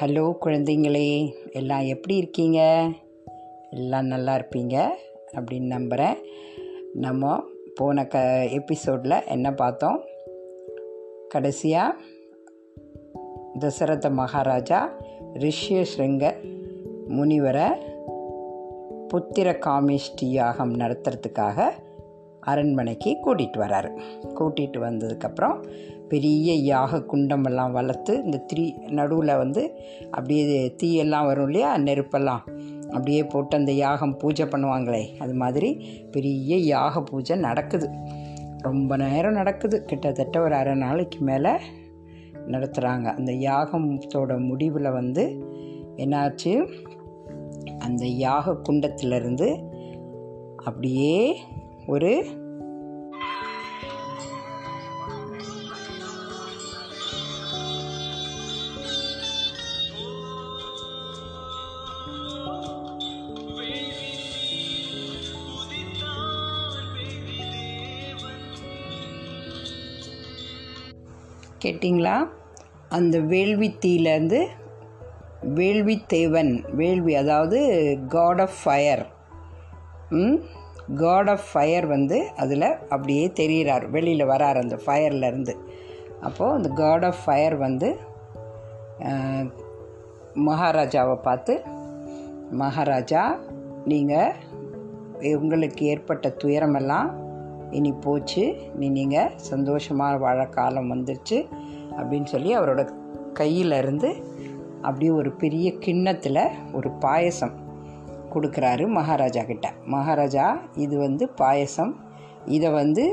Hello குழந்தைங்களே எல்லாம் எப்படி இருக்கீங்க? எல்லாம் நல்லா இருப்பீங்க அப்படின்னு நம்புகிறேன் நம்ம போன க எபிசோடில் என்ன பார்த்தோம்? கடைசியாக தசரத மகாராஜா ரிஷ்யஸ்ருங்க முனிவரை புத்திர காமிஷ்டி யாகம் நடத்துறதுக்காக அரண்மனைக்கு கூட்டிகிட்டு வராரு. கூட்டிகிட்டு வந்ததுக்கப்புறம் பெரிய யாக குண்டமெல்லாம் வளர்த்து இந்த த்ரீ நடுவில் வந்து அப்படியே தீயெல்லாம் வரும் இல்லையா நெருப்பெல்லாம். அப்படியே போட்டு அந்த யாகம் பூஜை பண்ணுவாங்களே அது மாதிரி பெரிய யாக பூஜை நடக்குது. ரொம்ப நேரம் நடக்குது. கிட்டத்தட்ட ஒரு அரை நாளைக்கு மேலே நடத்துகிறாங்க அந்த யாகத்தோட முடிவில் வந்து என்னாச்சு? அந்த யாக குண்டத்திலிருந்து அப்படியே ஒரு கேட்டிங்களா? அந்த வேள்வித்தீலேருந்து வேள்வி தேவன் வேள்வி அதாவது god of fire god of fire வந்து அதில் அப்படியே தெரிகிறார் வெளியில் வரார் அந்த ஃபயர்லேருந்து அப்போது அந்த காட் ஆஃப் ஃபயர் வந்து மகாராஜாவை பார்த்து மகாராஜா நீங்கள் உங்களுக்கு ஏற்பட்ட துயரமெல்லாம் இனி போச்சு. இனி நீங்கள் சந்தோஷமாக வாழ காலம் வந்துருச்சு அப்படின்னு சொல்லி அவரோட கையிலிருந்து அப்படியே ஒரு பெரிய கிண்ணத்தில் ஒரு பாயசம் கொடுக்குறாரு மகாராஜா கிட்ட. மகாராஜா இது வந்து பாயசம். இதை வந்து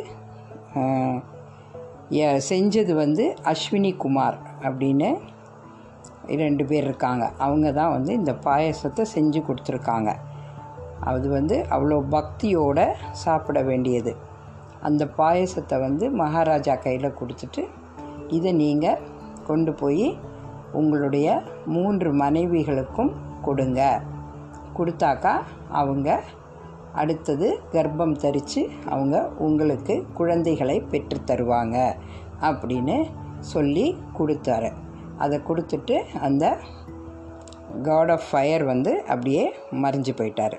செஞ்சது வந்து அஸ்வினி குமார் அப்படின்னு ரெண்டு பேர் இருக்காங்க. அவங்க தான் வந்து இந்த பாயசத்தை செஞ்சு கொடுத்துருக்காங்க. அது வந்து அவ்வளோ பக்தியோடு சாப்பிட வேண்டியது. அந்த பாயசத்தை வந்து மகாராஜா கையில் கொடுத்துட்டு இதை நீங்கள் கொண்டு போய் உங்களுடைய மூன்று மனைவிகளுக்கும் கொடுங்க. கொடுத்தாக்கா அவங்க அடுத்தது கர்ப்பம் தரித்து அவங்க உங்களுக்கு குழந்தைகளை பெற்று தருவாங்க அப்படின்னு சொல்லி கொடுத்தாரு. அதை கொடுத்துட்டு அந்த காட் ஆஃப் ஃபயர் வந்து அப்படியே மறைஞ்சு போயிட்டார்.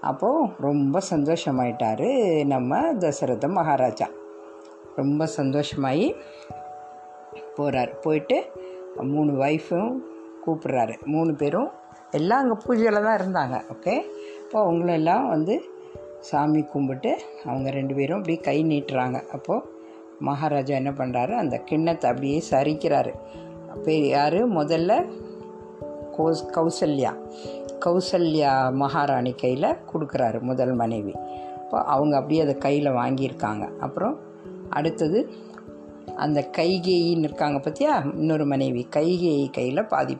அப்போது ரொம்ப சந்தோஷமாயிட்டார் நம்ம தசரத மகாராஜா. ரொம்ப சந்தோஷமாகி போகிறார் போயிட்டு மூணு ஒய்ஃபும் கூப்பிட்றாரு. மூணு பேரும் எல்லாம் அங்கே பூஜையில் தான் இருந்தாங்க. ஓகே அப்போ அவங்களும் எல்லாம் வந்து சாமி கும்பிட்டு அவங்க ரெண்டு பேரும் அப்படி கை நீட்டுறாங்க. அப்போது மகாராஜா என்ன பண்ணுறாரு அந்த கிண்ணத்தை அப்படியே சரிக்கிறாரு. அப்போ யார்? முதல்ல கோஸ் கௌசல்யா. கௌசல்யா மகாராணி கையில் கொடுக்குறாரு முதல் மனைவி. அப்போ அவங்க அப்படியே அதை கையில் வாங்கியிருக்காங்க. அப்புறம் அடுத்தது அந்த கைகேயின்னு இருக்காங்க பார்த்தியா இன்னொரு மனைவி. கைகேயி கையில் பாதி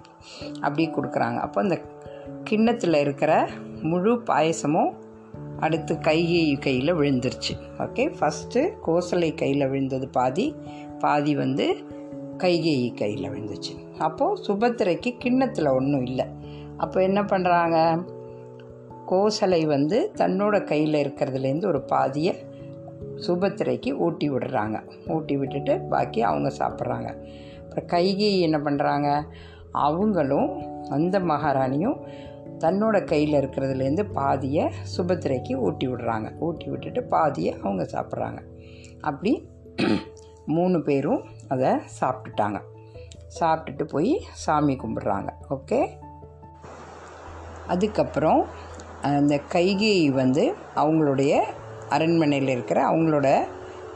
அப்படியே கொடுக்குறாங்க. அப்போ அந்த கிண்ணத்தில் இருக்கிற முழு பாயசமும் அடுத்து கைகேயி கையில் விழுந்துருச்சு. ஓகே ஃபஸ்ட்டு கோசலை கையில் விழுந்தது பாதி. பாதி வந்து கைகேயி கையில் விழுந்துச்சு. அப்போது சுபத்திரைக்கு கிண்ணத்தில் ஒன்றும் இல்லை. அப்போ என்ன பண்ணுறாங்க கோசலை வந்து தன்னோட கையில் இருக்கிறதுலேருந்து ஒரு பாதியை சுபத்திரைக்கு ஊட்டி விடுறாங்க. ஊட்டி விட்டுட்டு பாக்கி அவங்க சாப்பிட்றாங்க. அப்புறம் கைகேயி என்ன பண்ணுறாங்க அவங்களும் அந்த மகாராணியும் தன்னோட கையில் இருக்கிறதுலேருந்து பாதியை சுபத்திரைக்கு ஊட்டி விடுறாங்க. ஊட்டி விட்டுட்டு பாதியை அவங்க சாப்பிட்றாங்க. அப்படி மூணு பேரும் அதை சாப்பிட்டுட்டாங்க. சாப்பிட்டுட்டு போய் சாமி கும்பிட்றாங்க. ஓகே? அதுக்கப்புறம் அந்த கைகேயி வந்து அவங்களுடைய அரண்மனையில் இருக்கிற அவங்களோட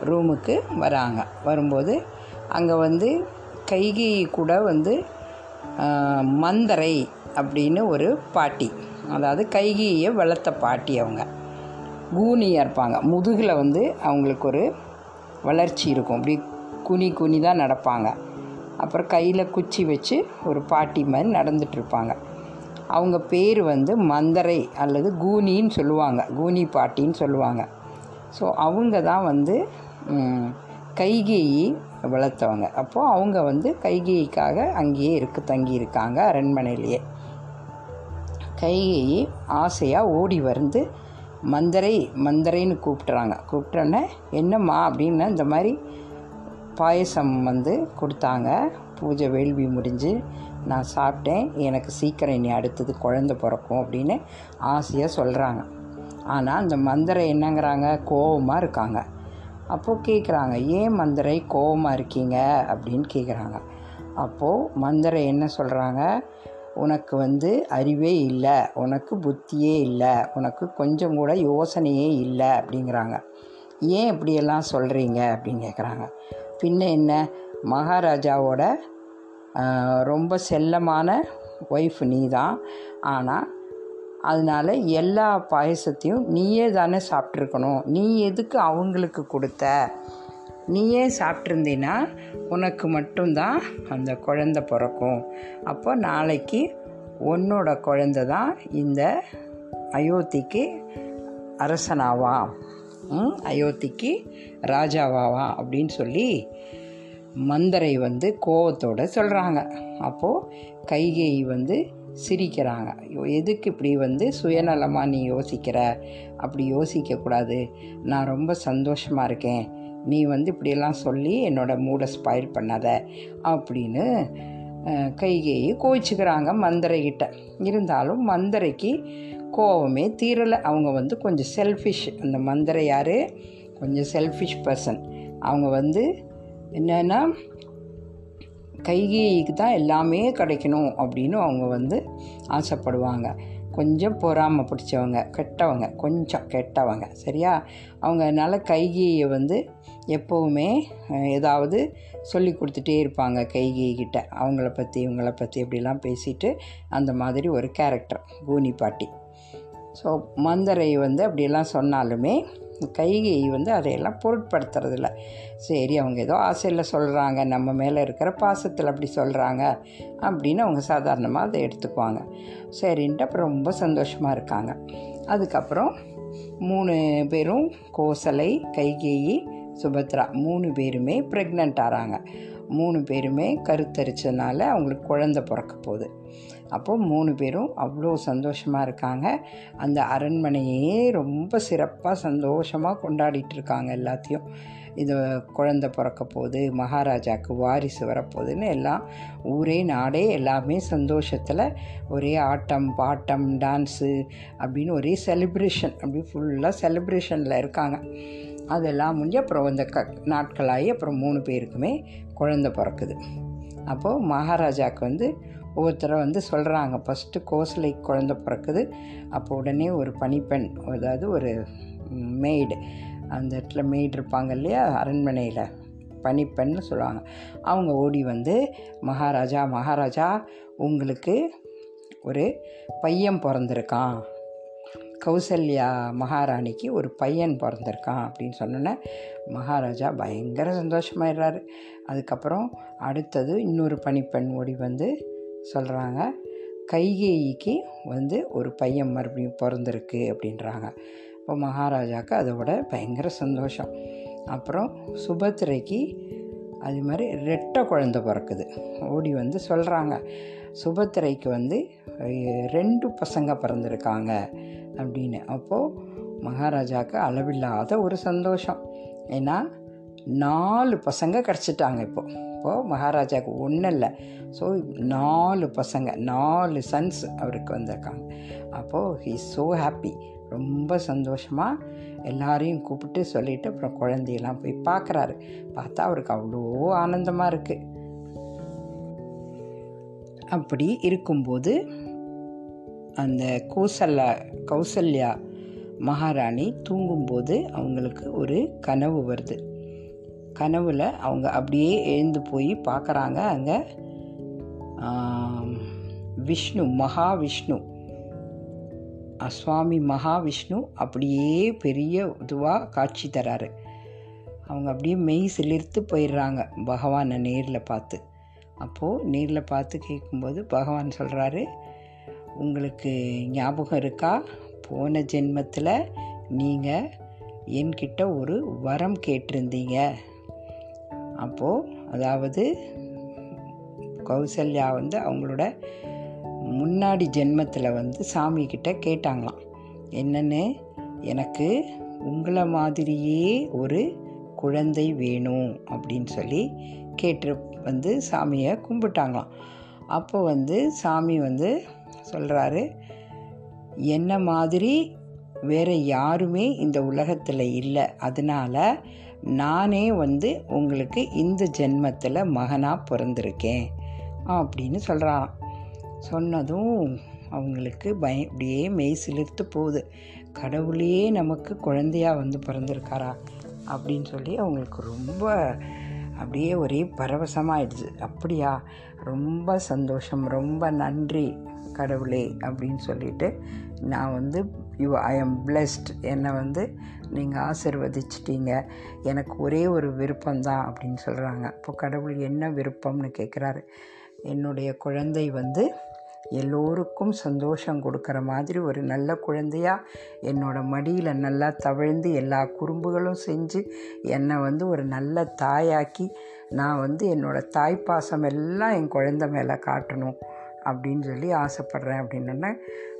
ரூமுக்கு வராங்க. வரும்போது அங்கே வந்து கைகேயி கூட வந்து மந்தரை அப்படின்னு ஒரு பாட்டி. அதாவது கைகையை வளர்த்த பாட்டி அவங்க. கூனியாக இருப்பாங்க. முதுகில் வந்து அவங்களுக்கு ஒரு வளர்ச்சி இருக்கும். அப்படி குனி குனி தான் நடப்பாங்க. அப்புறம் கையில் குச்சி வச்சு ஒரு பாட்டி மாதிரி நடந்துகிட்ருப்பாங்க அவங்க பேர் வந்து மந்தரை அல்லது கூனின்னு சொல்லுவாங்க. கூனி பாட்டின்னு சொல்லுவாங்க. ஸோ அவங்க தான் வந்து கைகேயி வளர்த்தவங்க. அப்போது அவங்க வந்து கைகேயிக்காக அங்கேயே இருக்கு தங்கி இருக்காங்க அரண்மனையிலேயே. கைகேயி ஆசையாக ஓடி வந்து மந்தரை மந்தரைன்னு கூப்பிட்றாங்க. கூப்பிட்டோன்னே என்னம்மா? அப்படின்னா இந்த மாதிரி பாயசம் வந்து கொடுத்தாங்க. பூஜை வேள்வி முடிஞ்சு நான் சாப்பிட்டேன். எனக்கு சீக்கிரம் இனி அடுத்தது குழந்த பிறக்கும் அப்படின்னு ஆசையாக சொல்கிறாங்க ஆனால் அந்த மந்திரை என்னங்கிறாங்க? கோவமாக இருக்காங்க. அப்போது கேட்குறாங்க ஏன் மந்திரை கோவமாக இருக்கீங்க? அப்படின்னு கேட்குறாங்க அப்போது மந்திரை என்ன சொல்கிறாங்க உனக்கு வந்து அறிவே இல்லை. உனக்கு புத்தியே இல்லை. உனக்கு கொஞ்சம் கூட யோசனையே இல்லை. அப்படிங்கிறாங்க. ஏன் இப்படியெல்லாம் சொல்கிறீங்க அப்படின்னு கேட்குறாங்க பின்ன என்ன? மகாராஜாவோட ரொம்ப செல்லமான ஒய்ஃப் நீ தான் ஆனால் அதனால் எல்லா பாயசத்தையும் நீயே தானே சாப்பிட்ருக்கணும் நீ எதுக்கு அவங்களுக்கு கொடுத்த? நீயே சாப்பிட்ருந்தீன்னா உனக்கு மட்டும்தான் அந்த குழந்த பிறக்கும். அப்போ நாளைக்கு உன்னோட குழந்த தான் இந்த அயோத்திக்கு அரசனாவான் அயோத்திக்கு ராஜாவாவா அப்படின்னு சொல்லி மந்தரை வந்து கோவத்தோடு சொல்கிறாங்க அப்போது கைகேயி வந்து சிரிக்கிறாங்க. எதுக்கு இப்படி வந்து சுயநலமாக நீ யோசிக்கிற? அப்படி யோசிக்கக்கூடாது நான் ரொம்ப சந்தோஷமாக இருக்கேன். நீ வந்து இப்படியெல்லாம் சொல்லி என்னோடய மூடை ஸ்பாயில் பண்ணாத அப்படின்னு கைகேயி கோவிச்சுக்கிறாங்க மந்தரை கிட்ட. இருந்தாலும் மந்தரைக்கு கோவமே தீரலை. அவங்க வந்து கொஞ்சம் செல்ஃபிஷ் அந்த மந்திர யார்? கொஞ்சம் செல்ஃபிஷ் பர்சன் அவங்க வந்து என்னென்னா கைகிக்கு தான் எல்லாமே கிடைக்கணும் அப்படின்னு அவங்க வந்து ஆசைப்படுவாங்க. கொஞ்சம் பொறாமை பிடிச்சவங்க கெட்டவங்க கொஞ்சம் கெட்டவங்க. சரியா? அவங்கனால கைகியை வந்து எப்போவுமே ஏதாவது சொல்லி கொடுத்துட்டே இருப்பாங்க கைகேயி அவங்கள பற்றி இவங்கள பற்றி இப்படிலாம் பேசிட்டு அந்த மாதிரி ஒரு கேரக்டர் கூனி பாட்டி. ஸோ மந்தரை வந்து அப்படியெல்லாம் சொன்னாலுமே கைகை வந்து அதையெல்லாம் பொருட்படுத்துறதில்ல. சரி அவங்க ஏதோ ஆசையில் சொல்கிறாங்க நம்ம மேலே இருக்கிற பாசத்தில் அப்படி சொல்கிறாங்க அப்படின்னு அவங்க சாதாரணமாக அதை எடுத்துக்குவாங்க. சரின்ட்டு அப்புறம் ரொம்ப சந்தோஷமாக இருக்காங்க. அதுக்கப்புறம் மூணு பேரும் கோசலை கைகேயி சுபத்ரா மூணு பேருமே ப்ரெக்னென்ட் ஆகிறாங்க மூணு பேருமே கருத்தரிச்சதுனால அவங்களுக்கு குழந்த பிறக்க போகுது. அப்போது மூணு பேரும் அவ்வளோ சந்தோஷமாக இருக்காங்க. அந்த அரண்மனையே ரொம்ப சிறப்பாக சந்தோஷமாக கொண்டாடிட்டு இருக்காங்க எல்லாத்தையும். இது குழந்த பிறக்க போகுது மகாராஜாவுக்கு வாரிசு வரப்போகுதுன்னு எல்லாம் ஊரே நாடே எல்லாமே சந்தோஷத்தில் ஒரே ஆட்டம் பாட்டம் டான்ஸு அப்படின்னு ஒரே செலிப்ரேஷன் அப்படி ஃபுல்லாக செலிப்ரேஷனில் இருக்காங்க. அதெல்லாம் முடிஞ்சு அப்புறம் இந்த க நாட்களாகி அப்புறம் மூணு பேருக்குமே குழந்த பிறக்குது. அப்போது மகாராஜாவுக்கு வந்து ஒவ்வொருத்தரை வந்து சொல்கிறாங்க ஃபஸ்ட்டு கோசலை குழந்த பிறக்குது. அப்போ உடனே ஒரு பணிப்பெண் அதாவது ஒரு மெய்டு அந்த இடத்துல மெய்டு இருப்பாங்க இல்லையா? அரண்மனையில் பணிப்பெண்ணு சொல்லுவாங்க. அவங்க ஓடி வந்து மகாராஜா மகாராஜா உங்களுக்கு ஒரு பையன் பிறந்திருக்கான். கௌசல்யா மகாராணிக்கு ஒரு பையன் பிறந்திருக்கான். அப்படின்னு சொன்னோன்னே மகாராஜா பயங்கர சந்தோஷமாயிடுறாரு. அதுக்கப்புறம் அடுத்தது இன்னொரு பணிப்பெண் ஓடி வந்து சொல்கிறாங்க கைகேயிக்கு வந்து ஒரு பையன் மறுபடியும் பிறந்திருக்கு அப்படின்றாங்க. இப்போ மகாராஜாவுக்கு அதோட பயங்கர சந்தோஷம். அப்புறம் சுபத்திரைக்கு அது மாதிரி ரெட்டை குழந்த பிறக்குது. ஓடி வந்து சொல்கிறாங்க சுபத்திரைக்கு வந்து ரெண்டு பசங்க பிறந்திருக்காங்க அப்படின்னு. அப்போது மகாராஜாவுக்கு அளவில்லாத ஒரு சந்தோஷம். ஏன்னா நாலு பசங்க கிடச்சிட்டாங்க இப்போது அப்போது மகாராஜாவுக்கு ஒன்றும் இல்லை ஸோ நாலு பசங்க நாலு சன்ஸ் அவருக்கு வந்திருக்காங்க. அப்போது ஹீ ஸோ ஹாப்பி ரொம்ப சந்தோஷமாக எல்லாரையும் கூப்பிட்டு சொல்லிவிட்டு அப்புறம் குழந்தையெல்லாம் போய் பார்க்குறாரு. பார்த்தா அவருக்கு அவ்வளோ ஆனந்தமாக இருக்குது அப்படி இருக்கும்போது அந்த கௌசல்யா கௌசல்யா மகாராணி தூங்கும்போது அவங்களுக்கு ஒரு கனவு வருது. கனவில் அவங்க அப்படியே எழுந்து போய் பார்க்குறாங்க. அங்கே விஷ்ணு மகாவிஷ்ணு. சுவாமி மகாவிஷ்ணு அப்படியே பெரிய இதுவாக காட்சி தராரு. அவங்க அப்படியே மெய் சிலிர்த்து போயிடுறாங்க பகவானை நேரில் பார்த்து. அப்போது நேரில் பார்த்து கேட்கும்போது பகவான் சொல்கிறாரு உங்களுக்கு ஞாபகம் இருக்கா? போன ஜென்மத்தில் நீங்கள் என்கிட்ட ஒரு வரம் கேட்டிருந்தீங்க. அப்போது அதாவது கௌசல்யா வந்து அவங்களோட முன்னாடி ஜென்மத்தில் வந்து சாமிக்கிட்ட கேட்டாங்களாம். என்னென்னு? எனக்கு உங்களை மாதிரியே ஒரு குழந்தை வேணும் அப்படின்னு சொல்லி கேட்டு வந்து சாமியை கும்பிட்டாங்களாம். அப்போ வந்து சாமி வந்து சொல்கிறாரு என்ன மாதிரி வேறு யாருமே இந்த உலகத்தில் இல்லை. அதனால் நானே வந்து உங்களுக்கு இந்த ஜென்மத்தில் மகனாக பிறந்திருக்கேன் அப்படின்னு சொல்கிறாராம் சொன்னதும் அவங்களுக்கு பய அப்படியே மெய் சிலிர்த்து போகுது. கடவுளே நமக்கு குழந்தையா வந்து பிறந்திருக்காரா? அப்படின்னு சொல்லி அவங்களுக்கு ரொம்ப அப்படியே ஒரே பரவசமாகிடுது அப்படியா? ரொம்ப சந்தோஷம் ரொம்ப நன்றி கடவுளே அப்படின்னு சொல்லிட்டு நான் வந்து யூ ஐ எம் பிளெஸ்ட் என்னை வந்து நீங்கள் ஆசிர்வதிச்சிட்டீங்க. எனக்கு ஒரே ஒரு விருப்பம்தான் அப்படின்னு சொல்கிறாங்க இப்போ கடவுள் என்ன விருப்பம்னு கேட்குறாரு என்னுடைய குழந்தை வந்து எல்லோருக்கும் சந்தோஷம் கொடுக்குற மாதிரி ஒரு நல்ல குழந்தையாக என்னோடய மடியில் நல்லா தவழ்ந்து எல்லா குறும்புகளும் செஞ்சு என்னை வந்து ஒரு நல்ல தாயாக்கி நான் வந்து என்னோடய தாய்ப்பாசம் எல்லாம் என் குழந்தை மேலே காட்டணும். அப்படின்னு சொல்லி ஆசைப்பட்றேன் அப்படின்னோடனே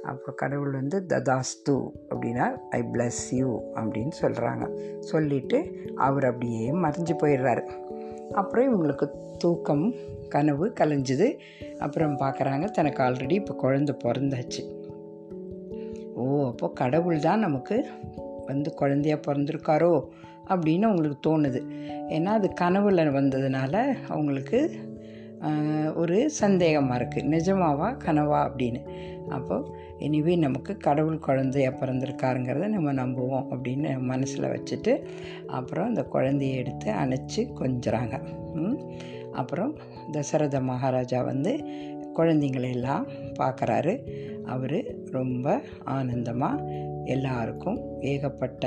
அப்போ கடவுள் வந்து ததாஸ்து அப்படின்னா ஐ பிளஸ் யூ அப்படின்னு சொல்கிறாங்க சொல்லிவிட்டு அவர் அப்படியே மறைஞ்சு போயிடுறாரு. அப்புறம் இவங்களுக்கு தூக்கம் கனவு கலைஞ்சுது. அப்புறம் பார்க்குறாங்க தனக்கு ஆல்ரெடி இப்போ குழந்த பிறந்தாச்சு. ஓ அப்போ கடவுள் தான் நமக்கு வந்து குழந்தையா பிறந்திருக்காரோ அப்படின்னு அவங்களுக்கு தோணுது. ஏன்னா அது கனவுல வந்ததுனால அவங்களுக்கு ஒரு சந்தேகமாக இருக்குது நிஜமாவா கனவா அப்படின்னு. அப்போ எனிவே நமக்கு கடவுள் குழந்தையாக பிறந்திருக்காருங்கிறத நம்ம நம்புவோம் அப்படின்னு மனசில் வச்சுட்டு அப்புறம் அந்த குழந்தைய எடுத்து அணைச்சி கொஞ்சுறாங்க. அப்புறம் தசரத மகாராஜா வந்து குழந்தைங்களெல்லாம் பார்க்குறாரு அவர் ரொம்ப ஆனந்தமாக எல்லாருக்கும் ஏகப்பட்ட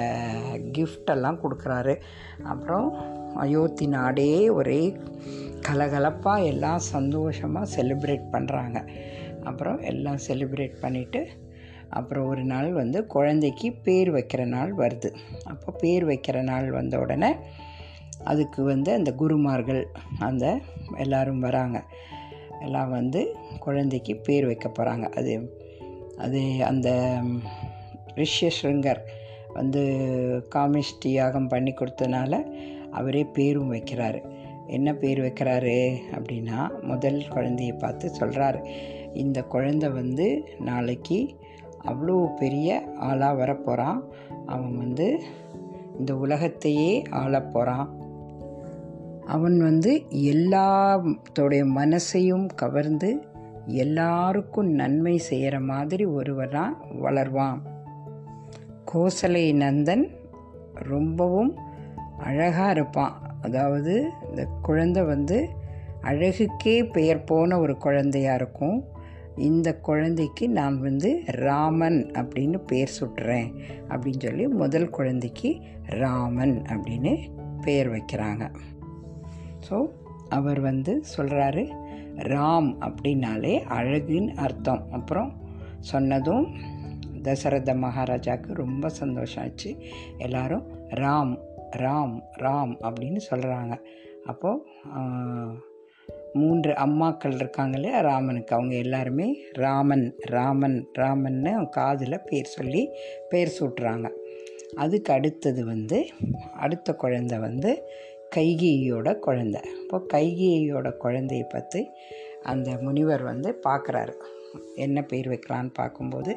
கிஃப்டெல்லாம் கொடுக்குறாரு. அப்புறம் அயோத்தி நாடே ஒரே கலகலப்பாக எல்லாம் சந்தோஷமாக செலிப்ரேட் பண்ணுறாங்க அப்புறம் எல்லாம் செலிப்ரேட் பண்ணிவிட்டு அப்புறம் ஒரு நாள் வந்து குழந்தைக்கு பேர் வைக்கிற நாள் வருது. அப்போ பேர் வைக்கிற நாள் வந்த உடனே அதுக்கு வந்து அந்த குருமார்கள் அந்த எல்லாரும் வராங்க. எல்லாம் வந்து குழந்தைக்கு பேர் வைக்க போகிறாங்க அது அது அந்த ரிஷ்யஸ்ருங்கர் வந்து காமிஷ்டி யாகம் பண்ணி கொடுத்தனால அவரே பேரும் வைக்கிறாரு. என்ன பேர் வைக்கிறாரு அப்படின்னா முதல் குழந்தையை பார்த்து சொல்கிறாரு இந்த குழந்தை வந்து நாளைக்கு அவ்வளோ பெரிய ஆளாக வரப்போகிறான் அவன் வந்து இந்த உலகத்தையே ஆள போகிறான் அவன் வந்து எல்லாத்தோடைய மனசையும் கவர்ந்து எல்லாருக்கும் நன்மை செய்கிற மாதிரி ஒருவராக வளர்வான். கோசலை நந்தன் ரொம்பவும் அழகாக இருப்பான். அதாவது இந்த குழந்தை வந்து அழகுக்கே பெயர் போன ஒரு குழந்தையாக இருக்கும். இந்த குழந்தைக்கு நான் வந்து ராமன் அப்படின்னு பெயர் சுட்டுறேன் அப்படின்னு சொல்லி முதல் குழந்தைக்கு ராமன் அப்படின்னு பெயர் வைக்கிறாங்க. ஸோ அவர் வந்து சொல்கிறாரு ராம் அப்படின்னாலே அழகுன்னு அர்த்தம். அப்புறம் சொன்னதும் தசரத மகாராஜாவுக்கு ரொம்ப சந்தோஷம் ஆச்சு. எல்லாரும் ராம் ராம் ராம் அப்படின்னு சொல்கிறாங்க அப்போது மூன்று அம்மாக்கள் இருக்காங்க இல்லையா ராமனுக்கு. அவங்க எல்லாருமே ராமன் ராமன் ராமன்னு காதில் பேர் சொல்லி பேர் சூட்டுறாங்க. அதுக்கு அடுத்தது வந்து அடுத்த குழந்தை வந்து கைகேயோட குழந்தை. இப்போ கைகேயோட குழந்தைய பார்த்து அந்த முனிவர் வந்து பார்க்குறாரு என்ன பேர் வைக்கலான்னு பார்க்கும்போது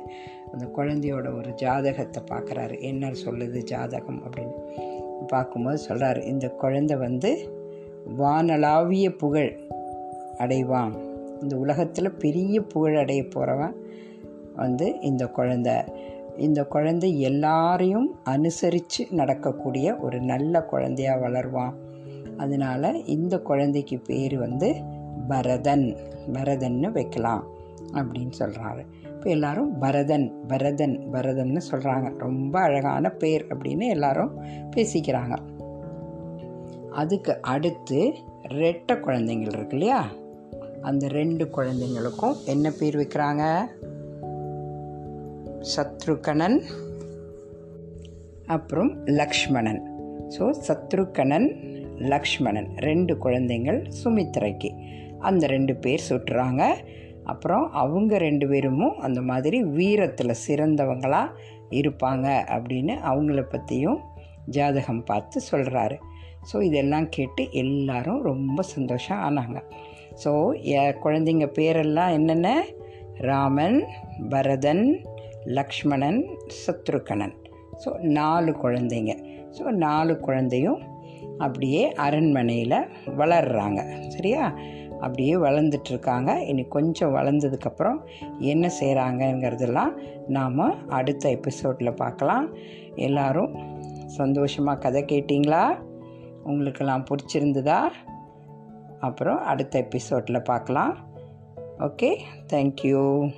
அந்த குழந்தையோட ஒரு ஜாதகத்தை பார்க்குறாரு என்ன சொல்லுது ஜாதகம் அப்படின்னு. பார்க்கும்போது சொல்கிறாரு இந்த குழந்தை வந்து வானளாவிய புகழ் அடைவான். இந்த உலகத்தில் பெரிய புகழ் அடைய போகிறவன் வந்து இந்த குழந்தை. இந்த குழந்தை எல்லாரையும் அனுசரித்து நடக்கக்கூடிய ஒரு நல்ல குழந்தையா வளருவான். அதனால் இந்த குழந்தைக்கு பேர் வந்து பரதன். பரதன்னு வைக்கலாம். அப்படின்னு சொல்கிறாரு இப்போ எல்லாரும் பரதன் பரதன் பரதன்னு சொல்கிறாங்க ரொம்ப அழகான பேர் அப்படின்னு எல்லாரும் பேசிக்கிறாங்க. அதுக்கு அடுத்து ரெட்டை குழந்தைங்கள் இருக்கு இல்லையா? அந்த ரெண்டு குழந்தைங்களுக்கும் என்ன பேர் வைக்கிறாங்க? சத்ருகணன் அப்புறம் லக்ஷ்மணன். ஸோ சத்ருகணன் லக்ஷ்மணன். ரெண்டு குழந்தைங்கள் சுமித்ரைக்கு. அந்த ரெண்டு பேர் சுட்டுறாங்க அப்புறம் அவங்க ரெண்டு பேரும் அந்த மாதிரி வீரத்தில் சிறந்தவங்களாக இருப்பாங்க அப்படின்னு அவங்கள பற்றியும் ஜாதகம் பார்த்து சொல்கிறாரு ஸோ இதெல்லாம் கேட்டு எல்லாரும் ரொம்ப சந்தோஷம் ஆனாங்க. ஸோ குழந்தைங்க பேரெல்லாம் என்னென்ன? ராமன் பரதன் லக்ஷ்மணன் சத்ருகணன் ஸோ நாலு குழந்தைங்க. ஸோ நாலு குழந்தையும் அப்படியே அரண்மனையில் வளர்கிறாங்க சரியா? அப்படியே வளர்ந்துட்டுருக்காங்க இனி கொஞ்சம் வளர்ந்ததுக்கப்புறம் என்ன செய்கிறாங்கங்கிறதெல்லாம் நாம் அடுத்த எபிசோடில் பார்க்கலாம். எல்லோரும் சந்தோஷமாக கதை கேட்டிங்களா? உங்களுக்கெல்லாம் பிடிச்சிருந்ததா? அப்புறம் அடுத்த எபிசோடில் பார்க்கலாம். Okay thank you